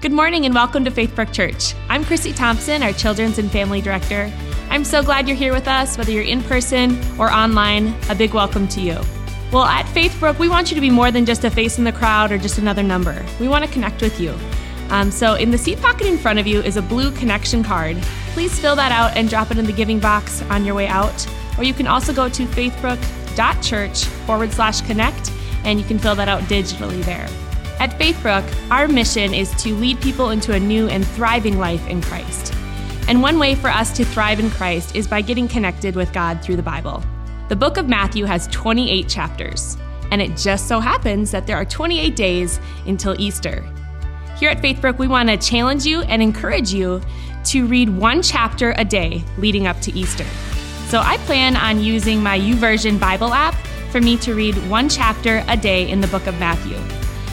Good morning and welcome to Faithbrook Church. I'm Chrissy Thompson, our Children's and Family Director. I'm so glad you're here with us, whether you're in person or online. A big welcome to you. Well, at Faithbrook, we want you to be more than just a face in the crowd or just another number. We want to connect with you. Um, so, in the seat pocket in front of you is a blue connection card. Please fill that out and drop it in the giving box on your way out. Or you can also go to faithbrook.church forward slash connect and you can fill that out digitally there. At Faithbrook, our mission is to lead people into a new and thriving life in Christ. And one way for us to thrive in Christ is by getting connected with God through the Bible. The book of Matthew has 28 chapters, and it just so happens that there are 28 days until Easter. Here at Faithbrook, we want to challenge you and encourage you to read one chapter a day leading up to Easter. So I plan on using my YouVersion Bible app for me to read one chapter a day in the book of Matthew.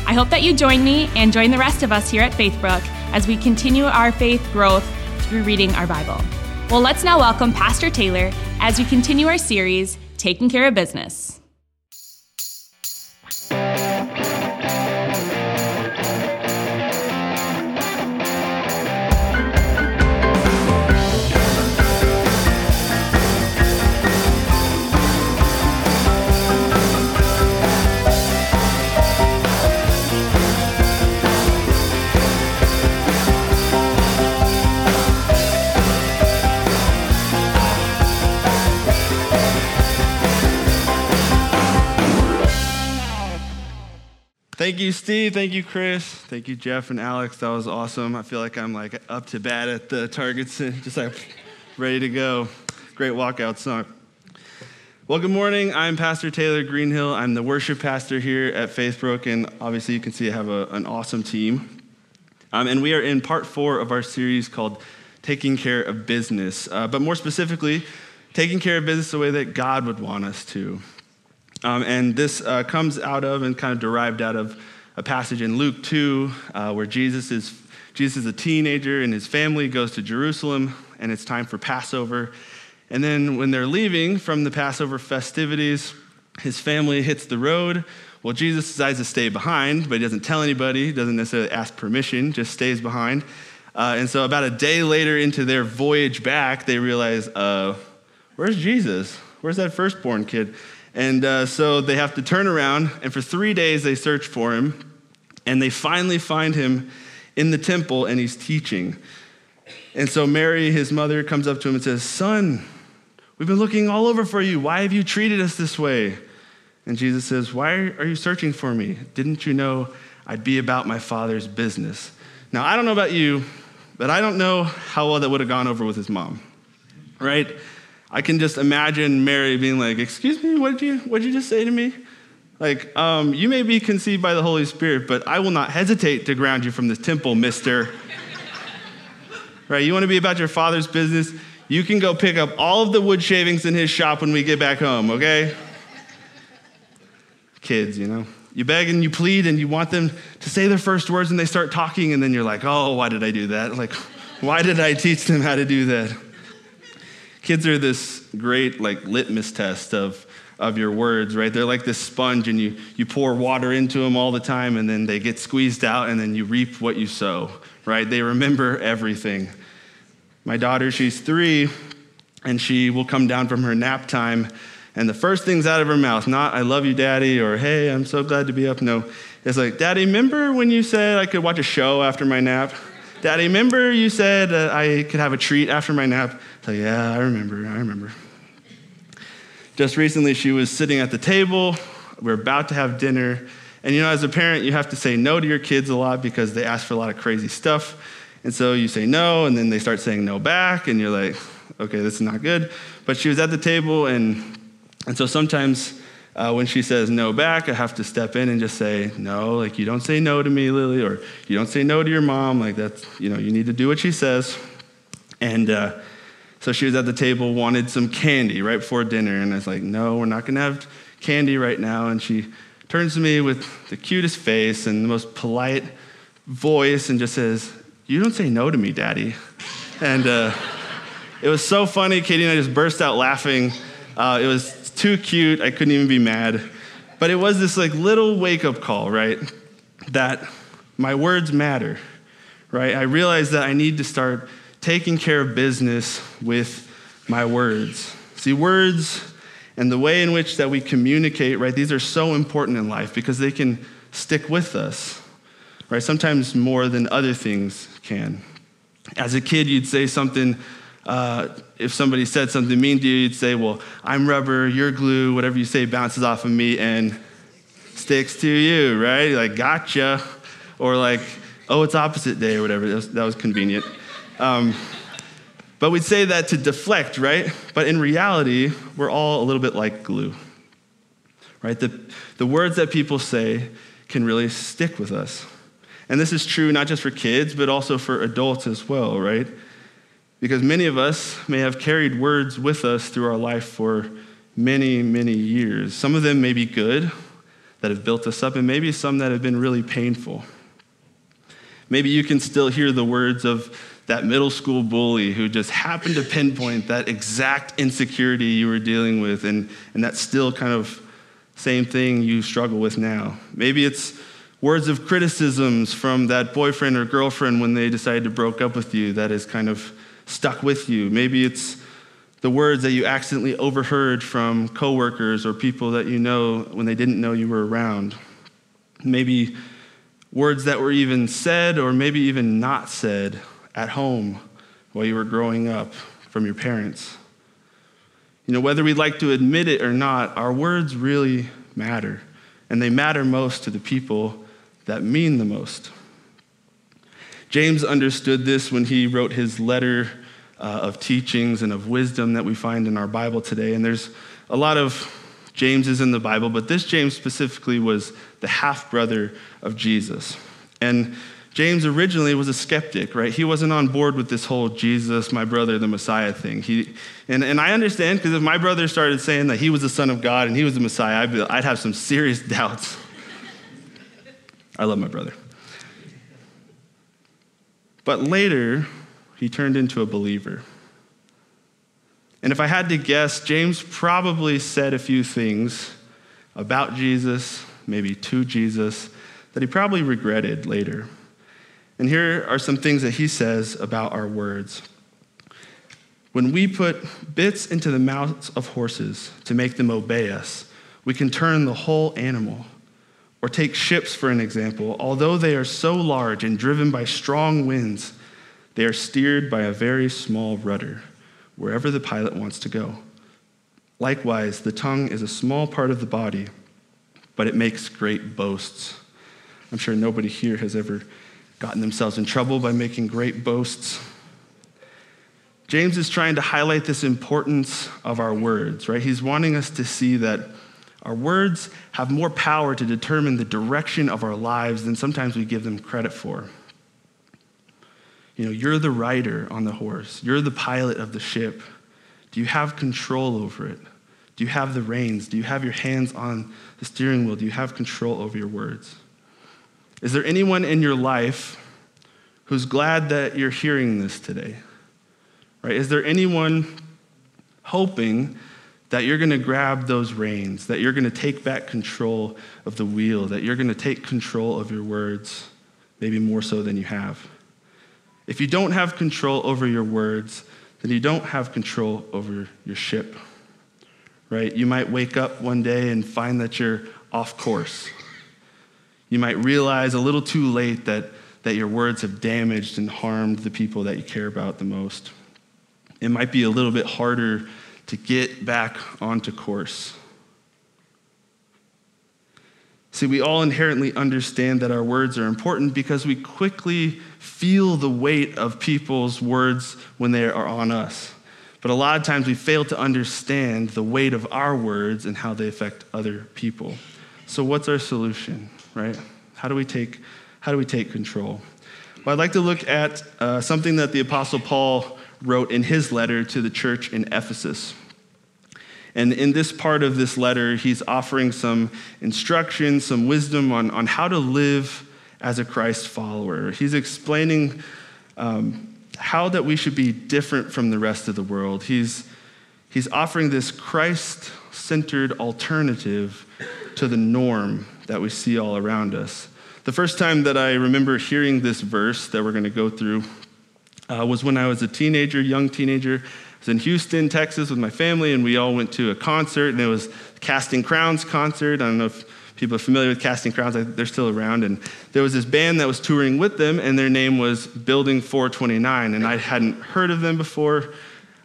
I hope that you join me and join the rest of us here at Faithbrook as we continue our faith growth through reading our Bible. Well, let's now welcome Pastor Taylor as we continue our series, Taking Care of Business. You, Steve. Thank you, Chris. Thank you, Jeff and Alex. That was awesome. I feel like I'm like up to bat at the targets, and just like ready to go. Great walkout song. Well, good morning. I'm Pastor Taylor Greenhill. I'm the worship pastor here at Faithbrook, and obviously you can see I have a, an awesome team. Um, and we are in part four of our series called Taking Care of Business, uh, but more specifically, taking care of business the way that God would want us to. Um, and this uh, comes out of and kind of derived out of a passage in Luke 2 uh, where Jesus is, Jesus is a teenager and his family goes to Jerusalem and it's time for Passover. And then when they're leaving from the Passover festivities, his family hits the road. Well, Jesus decides to stay behind, but he doesn't tell anybody, doesn't necessarily ask permission, just stays behind. Uh, and so, about a day later into their voyage back, they realize, uh, where's Jesus? Where's that firstborn kid? And uh, so they have to turn around, and for three days they search for him, and they finally find him in the temple, and he's teaching. And so Mary, his mother, comes up to him and says, Son, we've been looking all over for you. Why have you treated us this way? And Jesus says, Why are you searching for me? Didn't you know I'd be about my father's business? Now, I don't know about you, but I don't know how well that would have gone over with his mom, right? I can just imagine Mary being like, Excuse me, what did you, what did you just say to me? Like, um, you may be conceived by the Holy Spirit, but I will not hesitate to ground you from this temple, mister. right? You want to be about your father's business? You can go pick up all of the wood shavings in his shop when we get back home, okay? Kids, you know. You beg and you plead and you want them to say their first words and they start talking, and then you're like, oh, why did I do that? Like, why did I teach them how to do that? Kids are this great like litmus test of, of your words, right? They're like this sponge and you, you pour water into them all the time and then they get squeezed out and then you reap what you sow, right? They remember everything. My daughter, she's three, and she will come down from her nap time and the first thing's out of her mouth, not I love you, daddy, or hey, I'm so glad to be up. No, it's like, Daddy, remember when you said I could watch a show after my nap? Daddy, remember you said I could have a treat after my nap? So, yeah, I remember, I remember. Just recently, she was sitting at the table. We're about to have dinner. And you know, as a parent, you have to say no to your kids a lot because they ask for a lot of crazy stuff. And so you say no, and then they start saying no back, and you're like, okay, this is not good. But she was at the table, and, and so sometimes uh, when she says no back, I have to step in and just say, no, like you don't say no to me, Lily, or you don't say no to your mom. Like that's, you know, you need to do what she says. And uh, so she was at the table, wanted some candy right before dinner. And I was like, no, we're not going to have candy right now. And she turns to me with the cutest face and the most polite voice and just says, you don't say no to me, daddy. And uh, it was so funny. Katie and I just burst out laughing. Uh, it was too cute. I couldn't even be mad. But it was this like little wake up call, right? That my words matter, right? I realized that I need to start taking care of business with my words. See, words and the way in which that we communicate, right, these are so important in life because they can stick with us, right? Sometimes more than other things can. As a kid, you'd say something, uh, if somebody said something mean to you, you'd say, Well, I'm rubber, you're glue, whatever you say bounces off of me and sticks to you, right? Like, gotcha. Or like, oh, it's opposite day or whatever. That was, that was convenient. Um, but we'd say that to deflect, right? But in reality, we're all a little bit like glue, right? The, the words that people say can really stick with us. And this is true not just for kids, but also for adults as well, right? Because many of us may have carried words with us through our life for many, many years. Some of them may be good, that have built us up, and maybe some that have been really painful. Maybe you can still hear the words of that middle school bully who just happened to pinpoint that exact insecurity you were dealing with, and, and that still kind of same thing you struggle with now. Maybe it's words of criticisms from that boyfriend or girlfriend when they decided to broke up with you that has kind of stuck with you. Maybe it's the words that you accidentally overheard from coworkers or people that you know when they didn't know you were around. Maybe words that were even said or maybe even not said at home while you were growing up from your parents. You know, whether we like to admit it or not, our words really matter, and they matter most to the people that mean the most. James understood this when he wrote his letter uh, of teachings and of wisdom that we find in our Bible today. And there's a lot of Jameses in the Bible, but this James specifically was the half brother of Jesus. And James originally was a skeptic, right? He wasn't on board with this whole Jesus, my brother, the Messiah thing. He, and, and I understand because if my brother started saying that he was the Son of God and he was the Messiah, I'd, be, I'd have some serious doubts. I love my brother. But later, he turned into a believer. And if I had to guess, James probably said a few things about Jesus, maybe to Jesus, that he probably regretted later. And here are some things that he says about our words. When we put bits into the mouths of horses to make them obey us, we can turn the whole animal. Or take ships, for an example. Although they are so large and driven by strong winds, they are steered by a very small rudder, wherever the pilot wants to go. Likewise, the tongue is a small part of the body, but it makes great boasts. I'm sure nobody here has ever gotten themselves in trouble by making great boasts. James is trying to highlight this importance of our words, right? He's wanting us to see that our words have more power to determine the direction of our lives than sometimes we give them credit for. You know, you're the rider on the horse, you're the pilot of the ship. Do you have control over it? Do you have the reins? Do you have your hands on the steering wheel? Do you have control over your words? Is there anyone in your life who's glad that you're hearing this today? Right? Is there anyone hoping that you're going to grab those reins, that you're going to take back control of the wheel, that you're going to take control of your words, maybe more so than you have? If you don't have control over your words, then you don't have control over your ship. Right? You might wake up one day and find that you're off course you might realize a little too late that, that your words have damaged and harmed the people that you care about the most. It might be a little bit harder to get back onto course. See, we all inherently understand that our words are important because we quickly feel the weight of people's words when they are on us. But a lot of times we fail to understand the weight of our words and how they affect other people. So, what's our solution? right? How do we take, how do we take control? Well, I'd like to look at uh, something that the Apostle Paul wrote in his letter to the church in Ephesus. And in this part of this letter, he's offering some instruction, some wisdom on, on how to live as a Christ follower. He's explaining um, how that we should be different from the rest of the world. He's, he's offering this Christ centered alternative to the norm that we see all around us. The first time that I remember hearing this verse that we're going to go through uh, was when I was a teenager, young teenager. I was in Houston, Texas with my family, and we all went to a concert, and it was Casting Crowns concert. I don't know if people are familiar with Casting Crowns, they're still around. And there was this band that was touring with them, and their name was Building 429. And I hadn't heard of them before,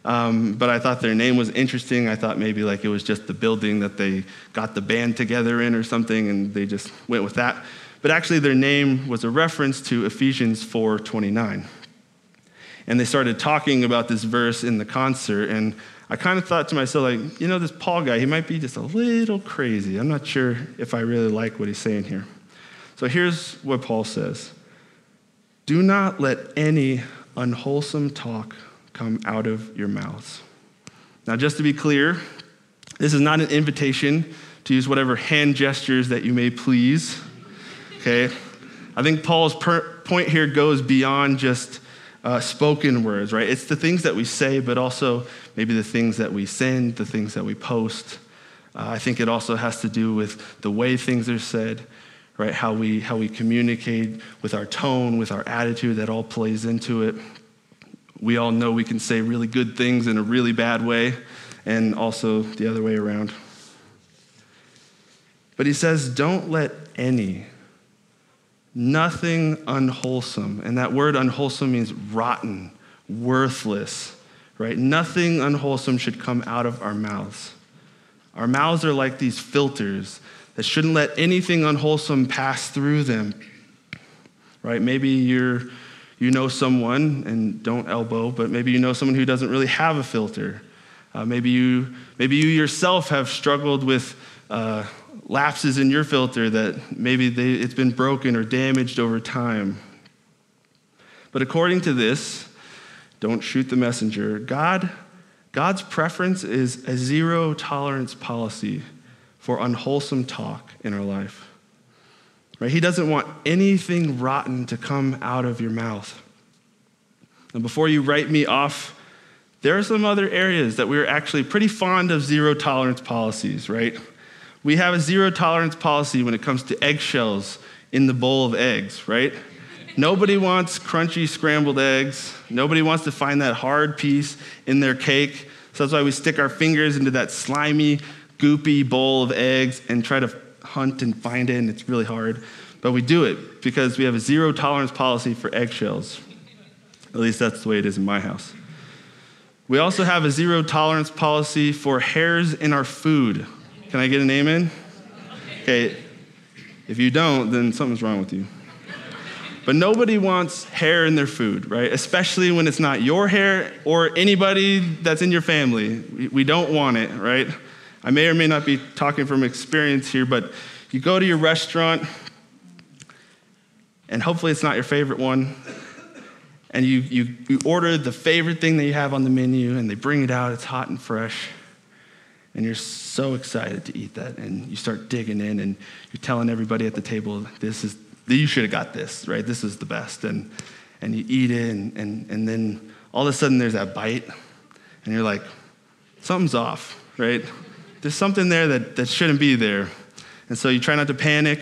um, but I thought their name was interesting. I thought maybe like it was just the building that they got the band together in or something, and they just went with that. But actually, their name was a reference to Ephesians 4:29. And they started talking about this verse in the concert, and I kind of thought to myself, like, you know, this Paul guy, he might be just a little crazy. I'm not sure if I really like what he's saying here. So here's what Paul says Do not let any unwholesome talk come out of your mouths. Now, just to be clear, this is not an invitation to use whatever hand gestures that you may please. Okay? I think Paul's per- point here goes beyond just uh, spoken words, right? It's the things that we say, but also maybe the things that we send, the things that we post. Uh, I think it also has to do with the way things are said, right? How we, how we communicate with our tone, with our attitude, that all plays into it. We all know we can say really good things in a really bad way, and also the other way around. But he says, don't let any Nothing unwholesome. And that word unwholesome means rotten, worthless, right? Nothing unwholesome should come out of our mouths. Our mouths are like these filters that shouldn't let anything unwholesome pass through them, right? Maybe you're, you know someone, and don't elbow, but maybe you know someone who doesn't really have a filter. Uh, maybe, you, maybe you yourself have struggled with uh, lapses in your filter that maybe they, it's been broken or damaged over time. But according to this, don't shoot the messenger. God, God's preference is a zero tolerance policy for unwholesome talk in our life. Right? He doesn't want anything rotten to come out of your mouth. And before you write me off, there are some other areas that we're actually pretty fond of zero tolerance policies, right? We have a zero tolerance policy when it comes to eggshells in the bowl of eggs, right? Nobody wants crunchy scrambled eggs. Nobody wants to find that hard piece in their cake. So that's why we stick our fingers into that slimy, goopy bowl of eggs and try to hunt and find it, and it's really hard. But we do it because we have a zero tolerance policy for eggshells. At least that's the way it is in my house. We also have a zero tolerance policy for hairs in our food. Can I get an amen? Okay, if you don't, then something's wrong with you. But nobody wants hair in their food, right? Especially when it's not your hair or anybody that's in your family. We don't want it, right? I may or may not be talking from experience here, but you go to your restaurant, and hopefully it's not your favorite one, and you, you, you order the favorite thing that you have on the menu, and they bring it out, it's hot and fresh and you're so excited to eat that and you start digging in and you're telling everybody at the table this is you should have got this right? This is the best. And and you eat it and, and and then all of a sudden there's that bite and you're like something's off right? There's something there that, that shouldn't be there. And so you try not to panic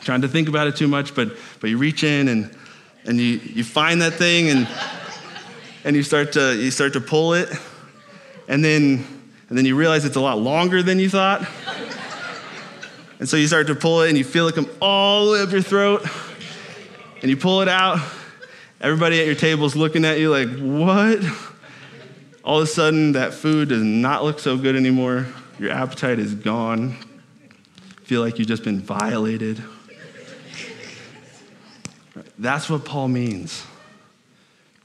trying to think about it too much but but you reach in and and you you find that thing and and you start to you start to pull it. And then and then you realize it's a lot longer than you thought. and so you start to pull it and you feel it come all the way up your throat. And you pull it out. Everybody at your table is looking at you like, what? All of a sudden, that food does not look so good anymore. Your appetite is gone. Feel like you've just been violated. That's what Paul means.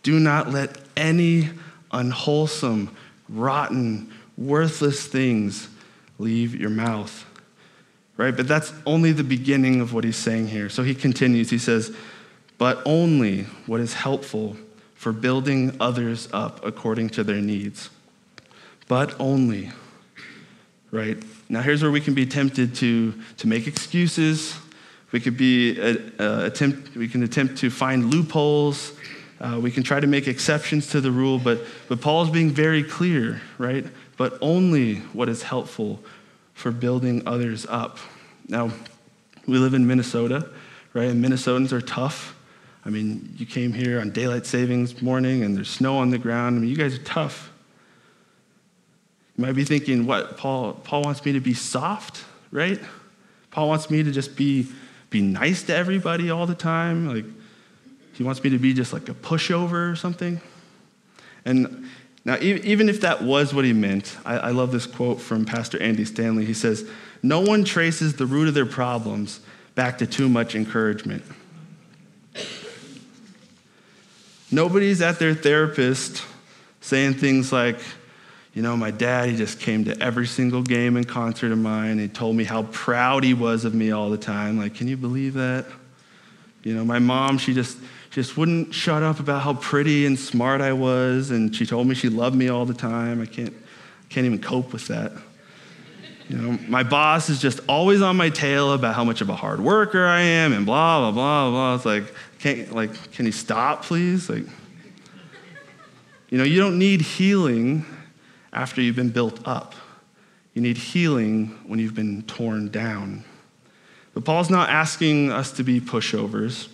Do not let any unwholesome, rotten, worthless things leave your mouth. Right? But that's only the beginning of what he's saying here. So he continues. He says, but only what is helpful for building others up according to their needs. But only. Right? Now, here's where we can be tempted to, to make excuses. We could be uh, uh attempt, we can attempt to find loopholes. Uh, we can try to make exceptions to the rule, but, but Paul's being very clear, right? But only what is helpful for building others up. Now, We live in Minnesota, right? And Minnesotans are tough. I mean, you came here on daylight savings morning and there's snow on the ground. I mean, you guys are tough. You might be thinking, what? Paul, Paul wants me to be soft, right? Paul wants me to just be, be nice to everybody all the time. Like, he wants me to be just like a pushover or something. And now, even if that was what he meant, I, love this quote from Pastor Andy Stanley. He says, No one traces the root of their problems back to too much encouragement. Nobody's at their therapist saying things like, you know, my dad, he just came to every single game and concert of mine. He told me how proud he was of me all the time. Like, can you believe that? You know, my mom, she just just wouldn't shut up about how pretty and smart I was, and she told me she loved me all the time. I can't, can't even cope with that. You know, my boss is just always on my tail about how much of a hard worker I am, and blah blah blah blah. It's like, can't like, can you stop, please? Like, you know, you don't need healing after you've been built up. You need healing when you've been torn down. But Paul's not asking us to be pushovers,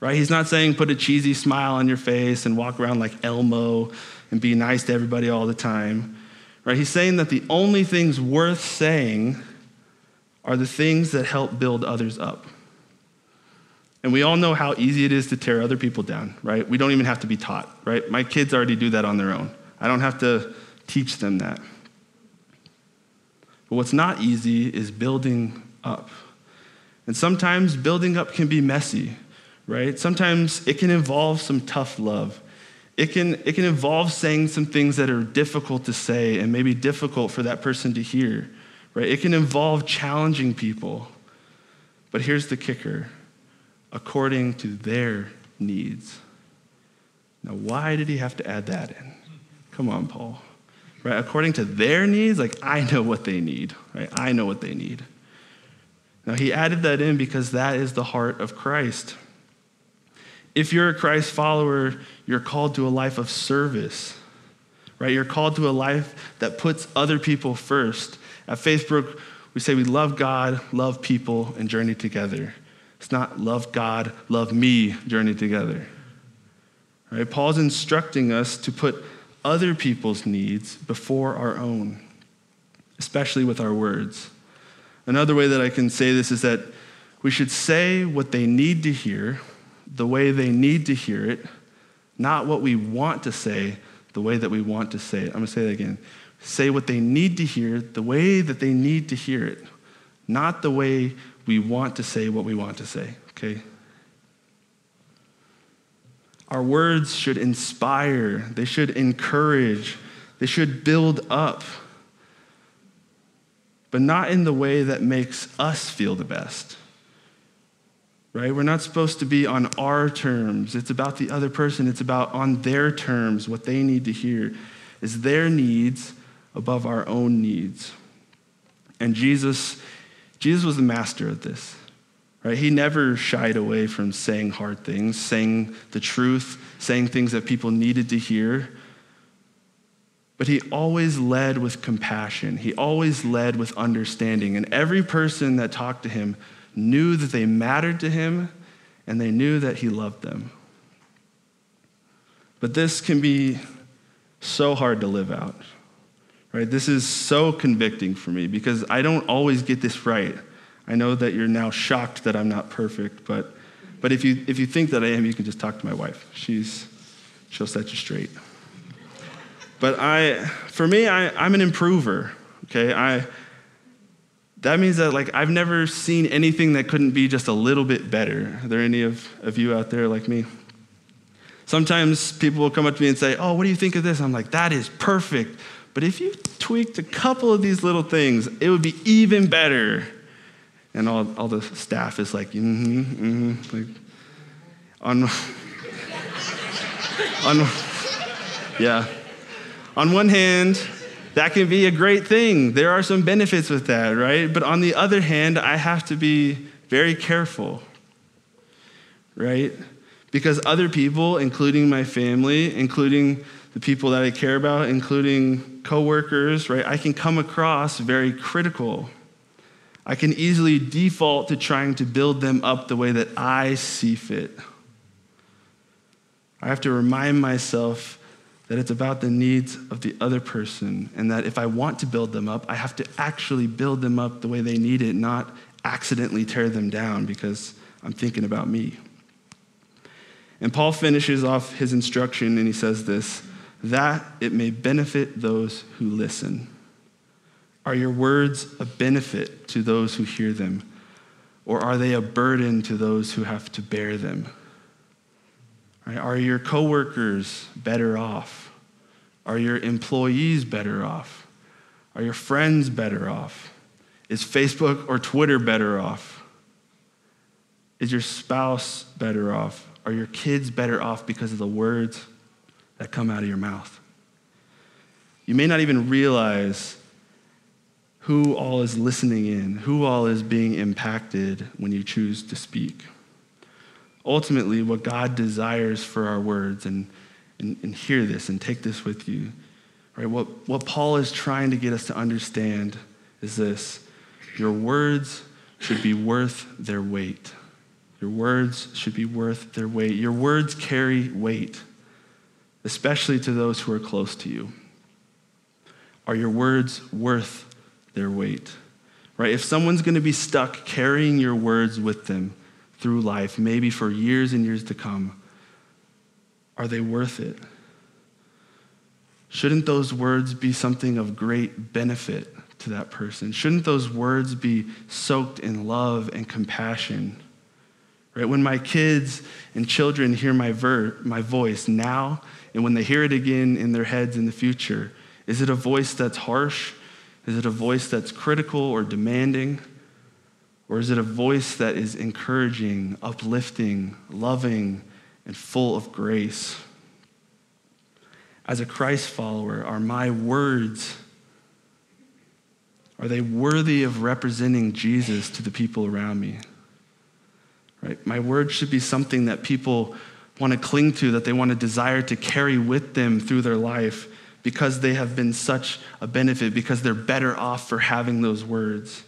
right? He's not saying put a cheesy smile on your face and walk around like Elmo and be nice to everybody all the time, right? He's saying that the only things worth saying are the things that help build others up. And we all know how easy it is to tear other people down, right? We don't even have to be taught, right? My kids already do that on their own. I don't have to teach them that. But what's not easy is building up. And sometimes building up can be messy, right? Sometimes it can involve some tough love. It can, it can involve saying some things that are difficult to say and maybe difficult for that person to hear, right? It can involve challenging people. But here's the kicker according to their needs. Now, why did he have to add that in? Come on, Paul right? According to their needs, like I know what they need, right? I know what they need. Now, he added that in because that is the heart of Christ. If you're a Christ follower, you're called to a life of service, right? You're called to a life that puts other people first. At Faithbrook, we say we love God, love people, and journey together. It's not love God, love me, journey together. Right? Paul's instructing us to put other people's needs before our own, especially with our words. Another way that I can say this is that we should say what they need to hear the way they need to hear it, not what we want to say the way that we want to say it. I'm going to say that again. Say what they need to hear the way that they need to hear it, not the way we want to say what we want to say, okay? Our words should inspire, they should encourage, they should build up, but not in the way that makes us feel the best. Right? We're not supposed to be on our terms. It's about the other person. It's about on their terms, what they need to hear is their needs above our own needs. And Jesus, Jesus was the master of this. Right? He never shied away from saying hard things, saying the truth, saying things that people needed to hear. But he always led with compassion. He always led with understanding. And every person that talked to him knew that they mattered to him and they knew that he loved them. But this can be so hard to live out. Right? This is so convicting for me because I don't always get this right. I know that you're now shocked that I'm not perfect, but, but if, you, if you think that I am, you can just talk to my wife. She's, she'll set you straight. But I, for me, I, I'm an improver, okay? I, that means that like I've never seen anything that couldn't be just a little bit better. Are there any of, of you out there like me? Sometimes people will come up to me and say, Oh, what do you think of this? I'm like, that is perfect. But if you tweaked a couple of these little things, it would be even better. And all, all the staff is like, mm-hmm, mm-hmm. Like, on, on, yeah. On one hand, that can be a great thing. There are some benefits with that, right? But on the other hand, I have to be very careful, right? Because other people, including my family, including the people that I care about, including coworkers, right? I can come across very critical I can easily default to trying to build them up the way that I see fit. I have to remind myself that it's about the needs of the other person, and that if I want to build them up, I have to actually build them up the way they need it, not accidentally tear them down because I'm thinking about me. And Paul finishes off his instruction and he says this that it may benefit those who listen. Are your words a benefit to those who hear them, or are they a burden to those who have to bear them? Right? Are your coworkers better off? Are your employees better off? Are your friends better off? Is Facebook or Twitter better off? Is your spouse better off? Are your kids better off because of the words that come out of your mouth? You may not even realize who all is listening in, who all is being impacted when you choose to speak. Ultimately, what God desires for our words, and, and, and hear this and take this with you, right? What, what Paul is trying to get us to understand is this your words should be worth their weight. Your words should be worth their weight. Your words carry weight, especially to those who are close to you. Are your words worth their weight? Right? If someone's going to be stuck carrying your words with them through life, maybe for years and years to come, are they worth it? Shouldn't those words be something of great benefit to that person? Shouldn't those words be soaked in love and compassion? Right? When my kids and children hear my, ver- my voice now, and when they hear it again in their heads in the future, is it a voice that's harsh? Is it a voice that's critical or demanding? Or is it a voice that is encouraging, uplifting, loving, and full of grace? As a Christ follower, are my words are they worthy of representing Jesus to the people around me? Right? My words should be something that people want to cling to, that they want to desire to carry with them through their life because they have been such a benefit, because they're better off for having those words.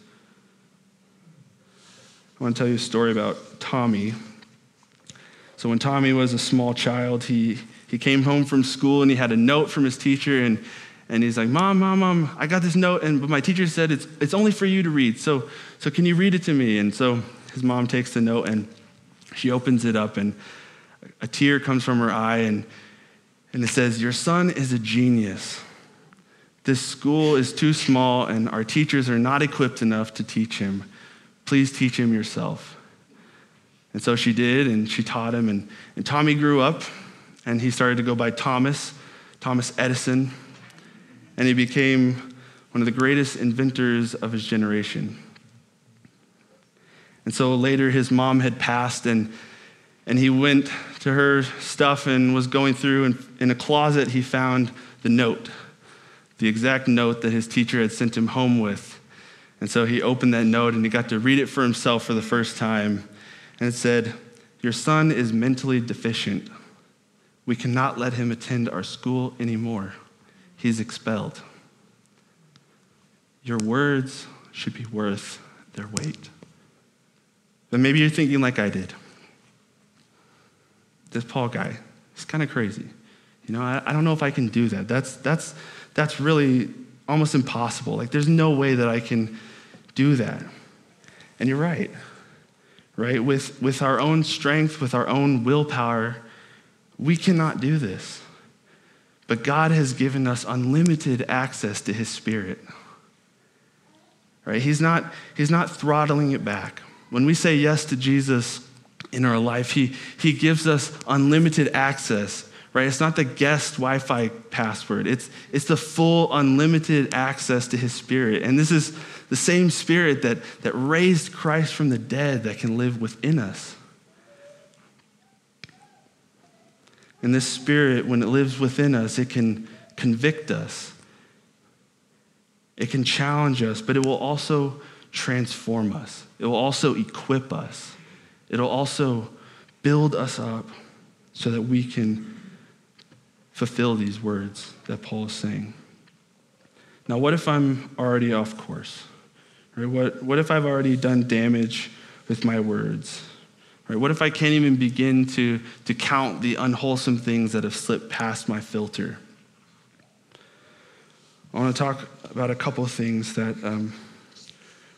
I want to tell you a story about Tommy. So, when Tommy was a small child, he, he came home from school and he had a note from his teacher, and, and he's like, Mom, Mom, Mom, I got this note, and but my teacher said it's, it's only for you to read. So, so, can you read it to me? And so his mom takes the note and she opens it up, and a tear comes from her eye, and, and it says, Your son is a genius. This school is too small, and our teachers are not equipped enough to teach him. Please teach him yourself. And so she did, and she taught him. And, and Tommy grew up, and he started to go by Thomas, Thomas Edison, and he became one of the greatest inventors of his generation. And so later, his mom had passed, and, and he went to her stuff and was going through, and in a closet, he found the note, the exact note that his teacher had sent him home with. And so he opened that note and he got to read it for himself for the first time. And it said, Your son is mentally deficient. We cannot let him attend our school anymore. He's expelled. Your words should be worth their weight. But maybe you're thinking like I did. This Paul guy, he's kind of crazy. You know, I, I don't know if I can do that. That's, that's, that's really almost impossible. Like, there's no way that I can do that. And you're right, right? With, with our own strength, with our own willpower, we cannot do this. But God has given us unlimited access to His Spirit. Right? He's not, he's not throttling it back. When we say yes to Jesus in our life, he, he gives us unlimited access, right? It's not the guest Wi Fi password, it's, it's the full, unlimited access to his spirit. And this is the same spirit that, that raised Christ from the dead that can live within us. And this spirit, when it lives within us, it can convict us. It can challenge us, but it will also transform us. It will also equip us. It'll also build us up so that we can fulfill these words that Paul is saying. Now, what if I'm already off course? Right? What, what if I've already done damage with my words? Right? What if I can't even begin to, to count the unwholesome things that have slipped past my filter? I want to talk about a couple of things that um,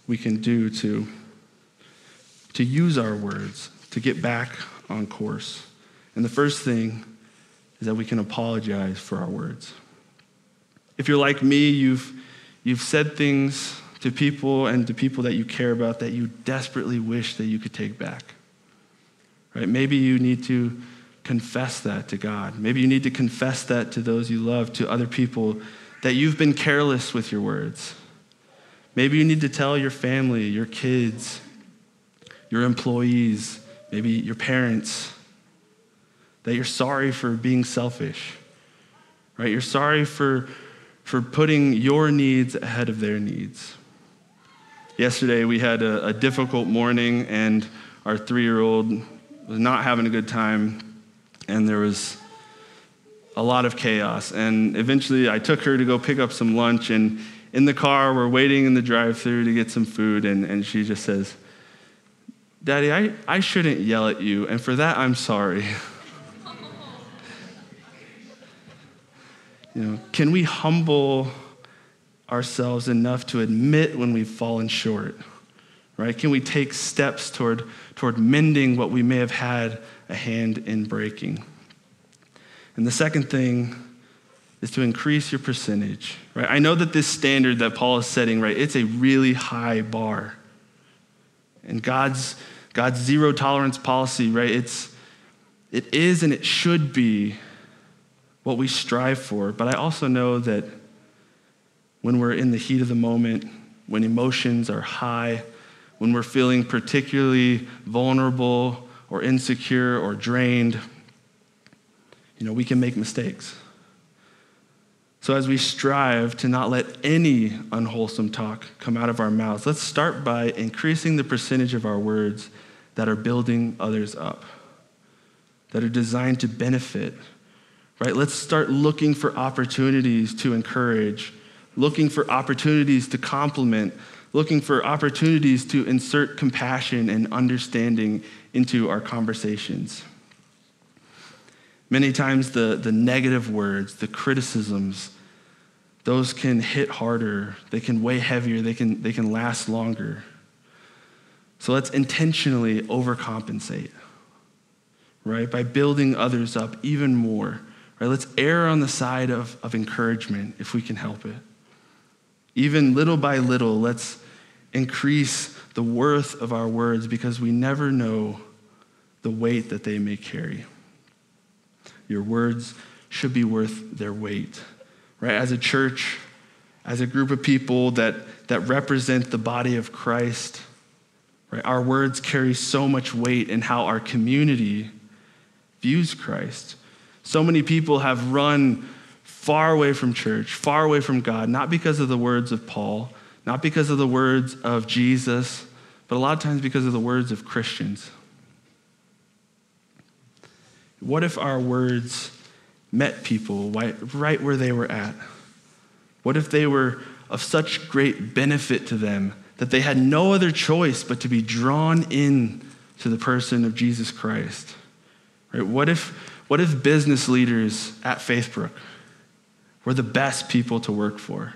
we can do to, to use our words to get back on course. And the first thing is that we can apologize for our words. If you're like me, you've, you've said things to people and to people that you care about that you desperately wish that you could take back. Right? Maybe you need to confess that to God. Maybe you need to confess that to those you love, to other people, that you've been careless with your words. Maybe you need to tell your family, your kids, your employees, maybe your parents, that you're sorry for being selfish, right? You're sorry for, for putting your needs ahead of their needs. Yesterday, we had a, a difficult morning, and our three year old was not having a good time, and there was a lot of chaos. And eventually, I took her to go pick up some lunch, and in the car, we're waiting in the drive through to get some food, and, and she just says, Daddy, I, I shouldn't yell at you, and for that, I'm sorry. you know, can we humble ourselves enough to admit when we've fallen short? Right? Can we take steps toward, toward mending what we may have had a hand in breaking? And the second thing is to increase your percentage. Right? I know that this standard that Paul is setting, right, it's a really high bar. And God's God's zero tolerance policy, right? It's it is and it should be what we strive for. But I also know that when we're in the heat of the moment, when emotions are high, when we're feeling particularly vulnerable or insecure or drained, you know, we can make mistakes. So, as we strive to not let any unwholesome talk come out of our mouths, let's start by increasing the percentage of our words that are building others up, that are designed to benefit right? Let's start looking for opportunities to encourage, looking for opportunities to compliment, looking for opportunities to insert compassion and understanding into our conversations. Many times, the, the negative words, the criticisms, those can hit harder, they can weigh heavier, they can, they can last longer. So let's intentionally overcompensate, right? By building others up even more Right? Let's err on the side of, of encouragement if we can help it. Even little by little, let's increase the worth of our words because we never know the weight that they may carry. Your words should be worth their weight. Right? As a church, as a group of people that, that represent the body of Christ, right? Our words carry so much weight in how our community views Christ. So many people have run far away from church, far away from God, not because of the words of Paul, not because of the words of Jesus, but a lot of times because of the words of Christians. What if our words met people right where they were at? What if they were of such great benefit to them that they had no other choice but to be drawn in to the person of Jesus Christ? Right? What if what if business leaders at Faithbrook were the best people to work for?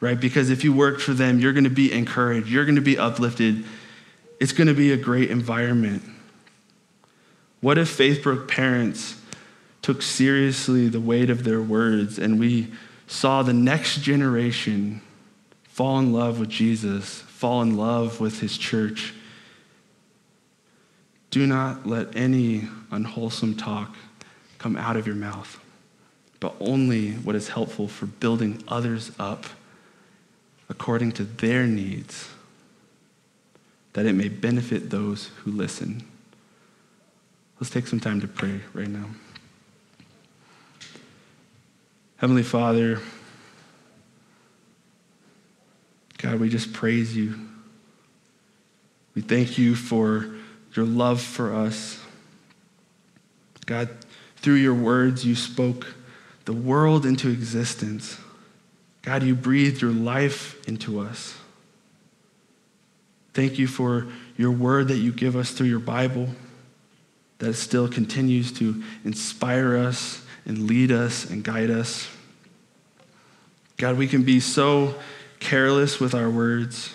Right? Because if you work for them, you're going to be encouraged, you're going to be uplifted. It's going to be a great environment. What if Faithbrook parents took seriously the weight of their words and we saw the next generation fall in love with Jesus, fall in love with his church? Do not let any unwholesome talk come out of your mouth, but only what is helpful for building others up according to their needs, that it may benefit those who listen. Let's take some time to pray right now. Heavenly Father, God, we just praise you. We thank you for your love for us. God, through your words, you spoke the world into existence. God, you breathed your life into us. Thank you for your word that you give us through your Bible that still continues to inspire us and lead us and guide us. God, we can be so careless with our words.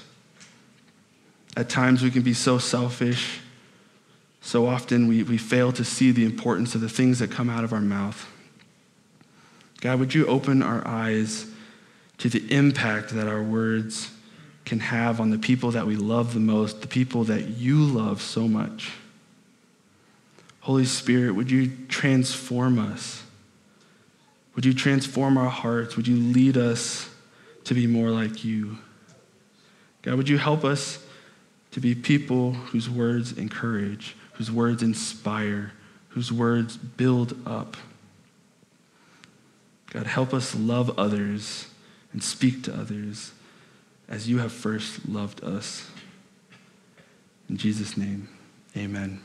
At times, we can be so selfish. So often, we, we fail to see the importance of the things that come out of our mouth. God, would you open our eyes to the impact that our words can have on the people that we love the most, the people that you love so much? Holy Spirit, would you transform us? Would you transform our hearts? Would you lead us to be more like you? God, would you help us to be people whose words encourage, whose words inspire, whose words build up? God, help us love others and speak to others as you have first loved us. In Jesus' name, amen.